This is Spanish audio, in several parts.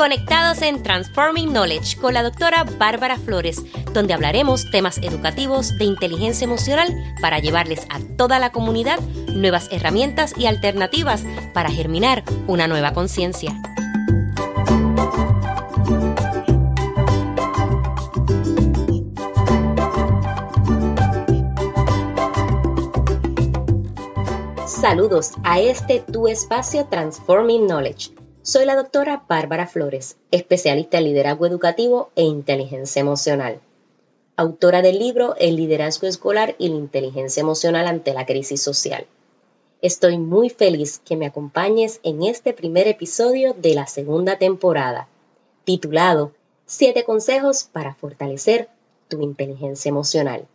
conectados en Transforming Knowledge con la doctora Bárbara Flores, donde hablaremos temas educativos de inteligencia emocional para llevarles a toda la comunidad nuevas herramientas y alternativas para germinar una nueva conciencia. Saludos a este tu espacio Transforming Knowledge soy la doctora Bárbara Flores, especialista en liderazgo educativo e inteligencia emocional. Autora del libro El liderazgo escolar y la inteligencia emocional ante la crisis social. Estoy muy feliz que me acompañes en este primer episodio de la segunda temporada, titulado Siete consejos para fortalecer tu inteligencia emocional.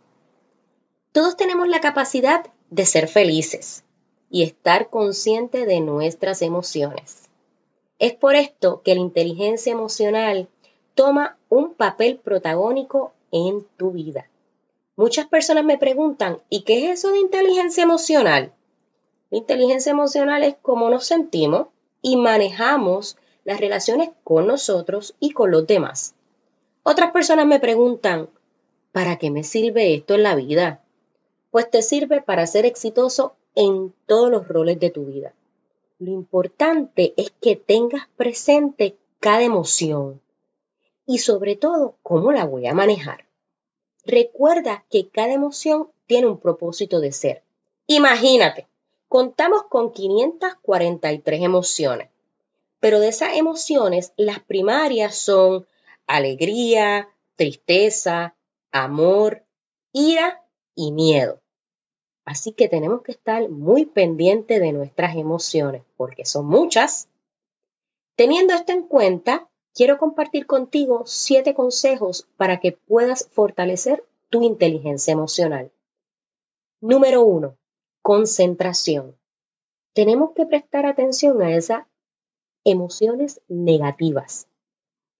Todos tenemos la capacidad de ser felices y estar consciente de nuestras emociones. Es por esto que la inteligencia emocional toma un papel protagónico en tu vida. Muchas personas me preguntan, ¿y qué es eso de inteligencia emocional? La inteligencia emocional es cómo nos sentimos y manejamos las relaciones con nosotros y con los demás. Otras personas me preguntan, ¿para qué me sirve esto en la vida? Pues te sirve para ser exitoso en todos los roles de tu vida. Lo importante es que tengas presente cada emoción y sobre todo cómo la voy a manejar. Recuerda que cada emoción tiene un propósito de ser. Imagínate, contamos con 543 emociones, pero de esas emociones las primarias son alegría, tristeza, amor, ira y miedo. Así que tenemos que estar muy pendientes de nuestras emociones, porque son muchas. Teniendo esto en cuenta, quiero compartir contigo siete consejos para que puedas fortalecer tu inteligencia emocional. Número uno, concentración. Tenemos que prestar atención a esas emociones negativas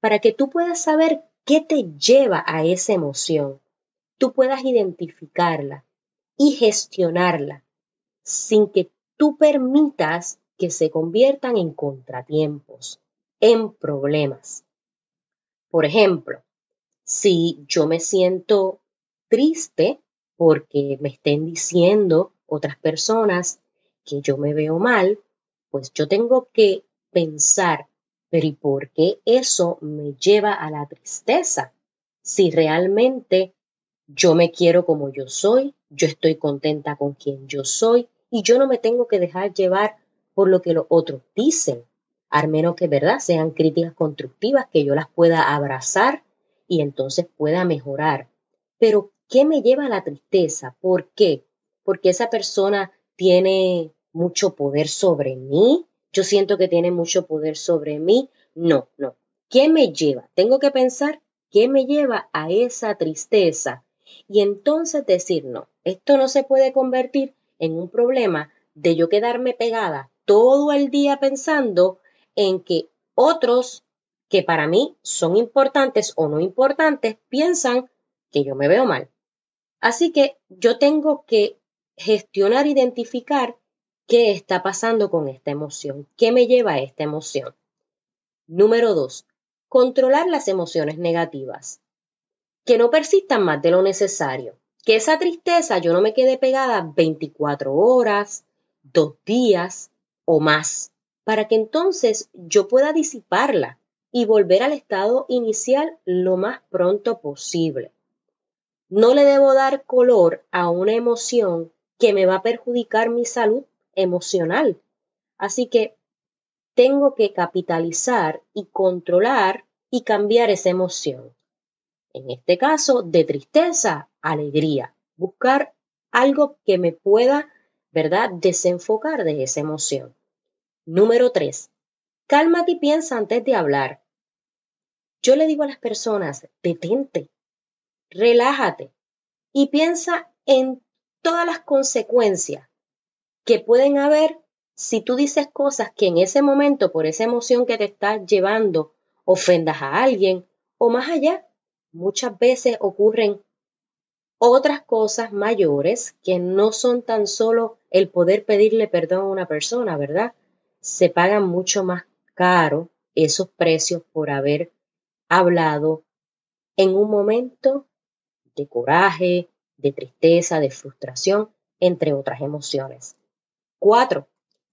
para que tú puedas saber qué te lleva a esa emoción, tú puedas identificarla y gestionarla sin que tú permitas que se conviertan en contratiempos, en problemas. Por ejemplo, si yo me siento triste porque me estén diciendo otras personas que yo me veo mal, pues yo tengo que pensar, pero ¿y por qué eso me lleva a la tristeza? Si realmente yo me quiero como yo soy, yo estoy contenta con quien yo soy y yo no me tengo que dejar llevar por lo que los otros dicen, al menos que, ¿verdad?, sean críticas constructivas, que yo las pueda abrazar y entonces pueda mejorar. Pero, ¿qué me lleva a la tristeza? ¿Por qué? Porque esa persona tiene mucho poder sobre mí, yo siento que tiene mucho poder sobre mí. No, no. ¿Qué me lleva? Tengo que pensar qué me lleva a esa tristeza y entonces decir, no, esto no se puede convertir en un problema de yo quedarme pegada todo el día pensando en que otros que para mí son importantes o no importantes piensan que yo me veo mal. Así que yo tengo que gestionar, identificar qué está pasando con esta emoción, qué me lleva a esta emoción. Número dos, controlar las emociones negativas que no persistan más de lo necesario. Que esa tristeza yo no me quede pegada 24 horas, dos días o más, para que entonces yo pueda disiparla y volver al estado inicial lo más pronto posible. No le debo dar color a una emoción que me va a perjudicar mi salud emocional. Así que tengo que capitalizar y controlar y cambiar esa emoción en este caso, de tristeza, alegría. Buscar algo que me pueda, ¿verdad?, desenfocar de esa emoción. Número tres, cálmate y piensa antes de hablar. Yo le digo a las personas, detente, relájate y piensa en todas las consecuencias que pueden haber si tú dices cosas que en ese momento, por esa emoción que te está llevando, ofendas a alguien o más allá, muchas veces ocurren otras cosas mayores que no son tan solo el poder pedirle perdón a una persona, ¿verdad? Se pagan mucho más caro esos precios por haber hablado en un momento de coraje, de tristeza, de frustración, entre otras emociones. Cuatro,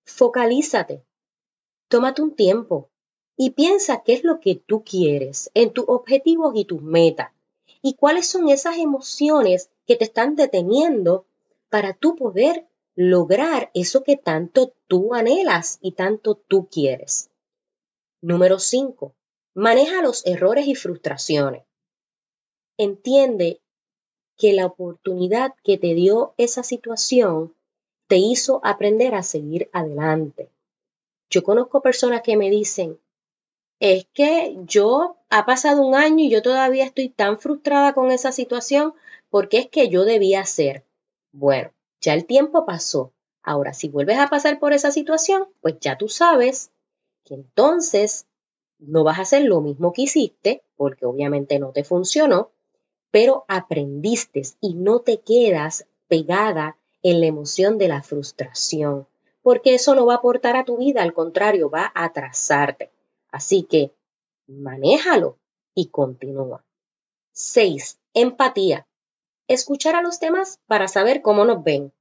focalízate. Tómate un tiempo y piensa qué es lo que tú quieres en tus objetivos y tus metas y cuáles son esas emociones que te están deteniendo para tú poder lograr eso que tanto tú anhelas y tanto tú quieres. Número 5. Maneja los errores y frustraciones. Entiende que la oportunidad que te dio esa situación te hizo aprender a seguir adelante. Yo conozco personas que me dicen, es que yo ha pasado un año y yo todavía estoy tan frustrada con esa situación porque es que yo debía hacer. Bueno, ya el tiempo pasó. Ahora, si vuelves a pasar por esa situación, pues ya tú sabes que entonces no vas a hacer lo mismo que hiciste, porque obviamente no te funcionó, pero aprendiste y no te quedas pegada en la emoción de la frustración, porque eso no va a aportar a tu vida, al contrario, va a atrasarte. Así que manéjalo y continúa. 6. Empatía. Escuchar a los demás para saber cómo nos ven.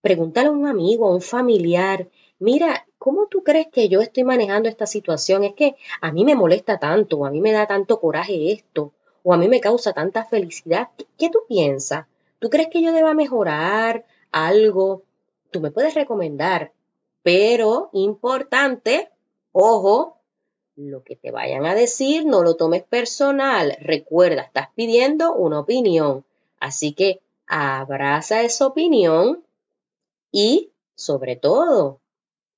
Pregúntale a un amigo, a un familiar, mira, ¿cómo tú crees que yo estoy manejando esta situación? Es que a mí me molesta tanto, o a mí me da tanto coraje esto, o a mí me causa tanta felicidad. ¿Qué, tú piensas? ¿Tú crees que yo deba mejorar algo? Tú me puedes recomendar, pero importante, ojo, lo que te vayan a decir no lo tomes personal. Recuerda, estás pidiendo una opinión. Así que abraza esa opinión y, sobre todo,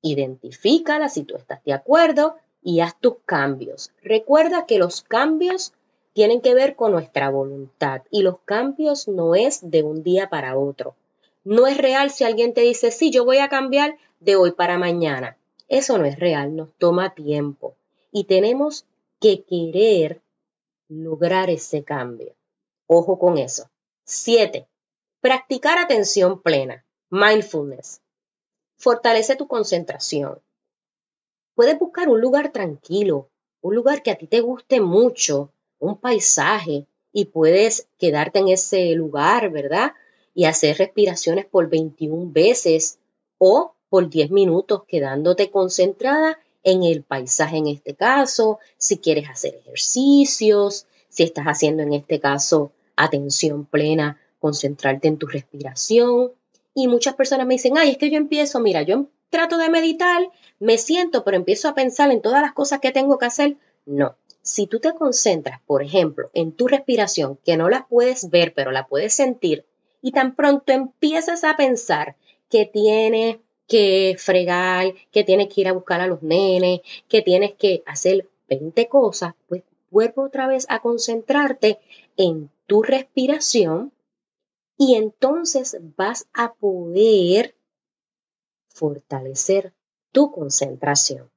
identifícala si tú estás de acuerdo y haz tus cambios. Recuerda que los cambios tienen que ver con nuestra voluntad y los cambios no es de un día para otro. No es real si alguien te dice, sí, yo voy a cambiar de hoy para mañana. Eso no es real, nos toma tiempo y tenemos que querer lograr ese cambio. Ojo con eso. Siete, practicar atención plena, mindfulness. Fortalece tu concentración. Puedes buscar un lugar tranquilo, un lugar que a ti te guste mucho, un paisaje y puedes quedarte en ese lugar, ¿verdad? Y hacer respiraciones por 21 veces o por 10 minutos quedándote concentrada en el paisaje en este caso, si quieres hacer ejercicios, si estás haciendo en este caso atención plena, concentrarte en tu respiración. Y muchas personas me dicen, ay, es que yo empiezo, mira, yo trato de meditar, me siento, pero empiezo a pensar en todas las cosas que tengo que hacer. No, si tú te concentras, por ejemplo, en tu respiración, que no la puedes ver, pero la puedes sentir, y tan pronto empiezas a pensar que tienes que fregar, que tienes que ir a buscar a los nenes, que tienes que hacer 20 cosas, pues vuelvo otra vez a concentrarte en tu respiración y entonces vas a poder fortalecer tu concentración.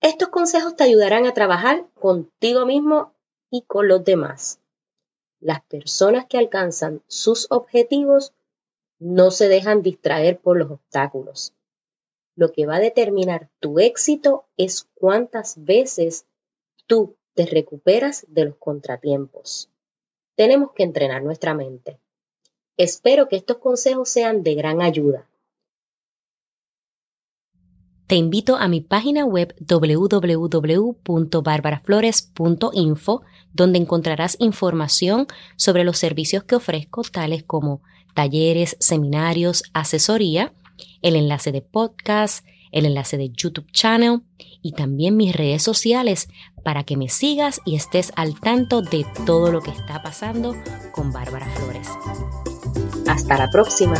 Estos consejos te ayudarán a trabajar contigo mismo y con los demás. Las personas que alcanzan sus objetivos no se dejan distraer por los obstáculos. Lo que va a determinar tu éxito es cuántas veces tú te recuperas de los contratiempos. Tenemos que entrenar nuestra mente. Espero que estos consejos sean de gran ayuda. Te invito a mi página web www.barbaraflores.info, donde encontrarás información sobre los servicios que ofrezco, tales como talleres, seminarios, asesoría, el enlace de podcast, el enlace de YouTube channel y también mis redes sociales para que me sigas y estés al tanto de todo lo que está pasando con Bárbara Flores. Hasta la próxima.